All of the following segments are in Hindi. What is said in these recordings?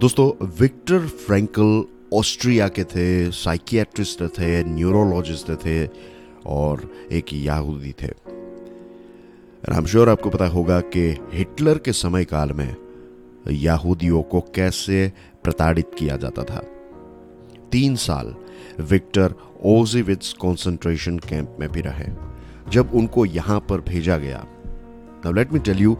दोस्तों, विक्टर फ्रैंकल ऑस्ट्रिया के थे साइकियाट्रिस्ट थे न्यूरोलॉजिस्ट थे और एक याहूदी थे। आई श्योर आपको पता होगा कि हिटलर के समय काल में यहूदियों को कैसे प्रताड़ित किया जाता था। तीन साल विक्टर ओजिविट्स कंसंट्रेशन कैंप में भी रहे। जब उनको यहाँ पर भेजा गया let me tell you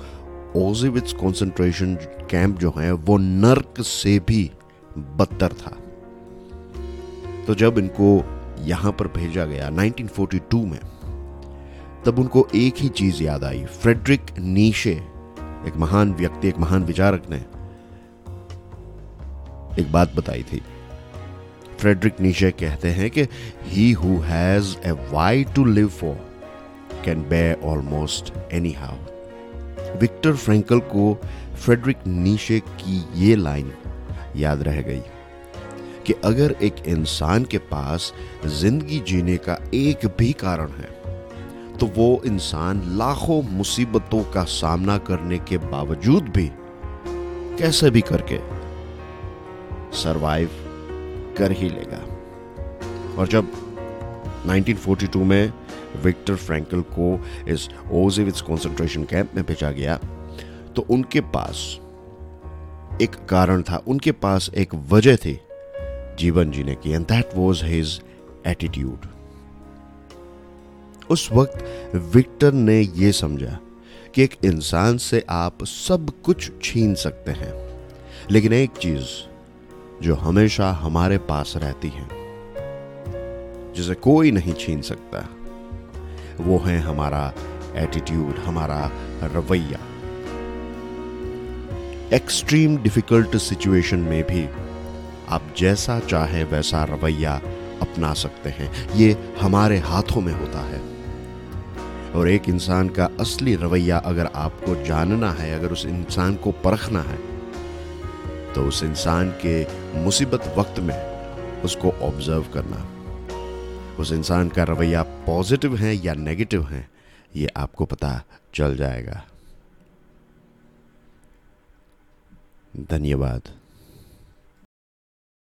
Auschwitz concentration camp जो है, वो नर्क से भी बदतर था। तो जब इनको यहाँ पर भेजा गया 1942 में, तब उनको एक ही चीज़ याद आई, फ्रेडरिक नीशे, एक महान व्यक्ति, एक महान विचारक ने एक बात बताई थी। फ्रेडरिक नीशे कहते हैं कि he who has a why to live for can bear almost any how Viktor Frankl को फ्रेडरिक नीशे की ये लाइन याद रह गई कि अगर एक इंसान के पास ज़िंदगी जीने का एक भी कारण है तो वो इंसान लाखों मुसीबतों का सामना करने के बावजूद भी कैसे भी करके सरवाइव कर ही लेगा। और जब 1942 में विक्टर फ्रैंकल को इस ओजेविट्स कंसंट्रेशन कैंप में भेजा गया। तो उनके पास एक कारण था। उनके पास एक वजह थी, जीवन जीने की and that was his attitude उस वक्त विक्टर ने यह समझा कि एक इंसान से आप सब कुछ छीन सकते हैं, लेकिन एक चीज़ जो हमेशा हमारे पास रहती है जिसे कोई नहीं छीन सकता। वो है हमारा एटीट्यूड हमारा रवैया। एक्सट्रीम डिफ़िकल्ट सिचुएशन में भी आप जैसा चाहे वैसा रवैया अपना सकते हैं। ये हमारे हाथों में होता है। और एक इंसान का असली रवैया अगर आपको जानना है, अगर उस इंसान को परखना है तो उस इंसान के मुसीबत वक्त में उसको ऑब्ज़र्व करना। उस इंसान का रवैया पॉजिटिव है या नेगेटिव है, ये आपको पता चल जाएगा। धन्यवाद।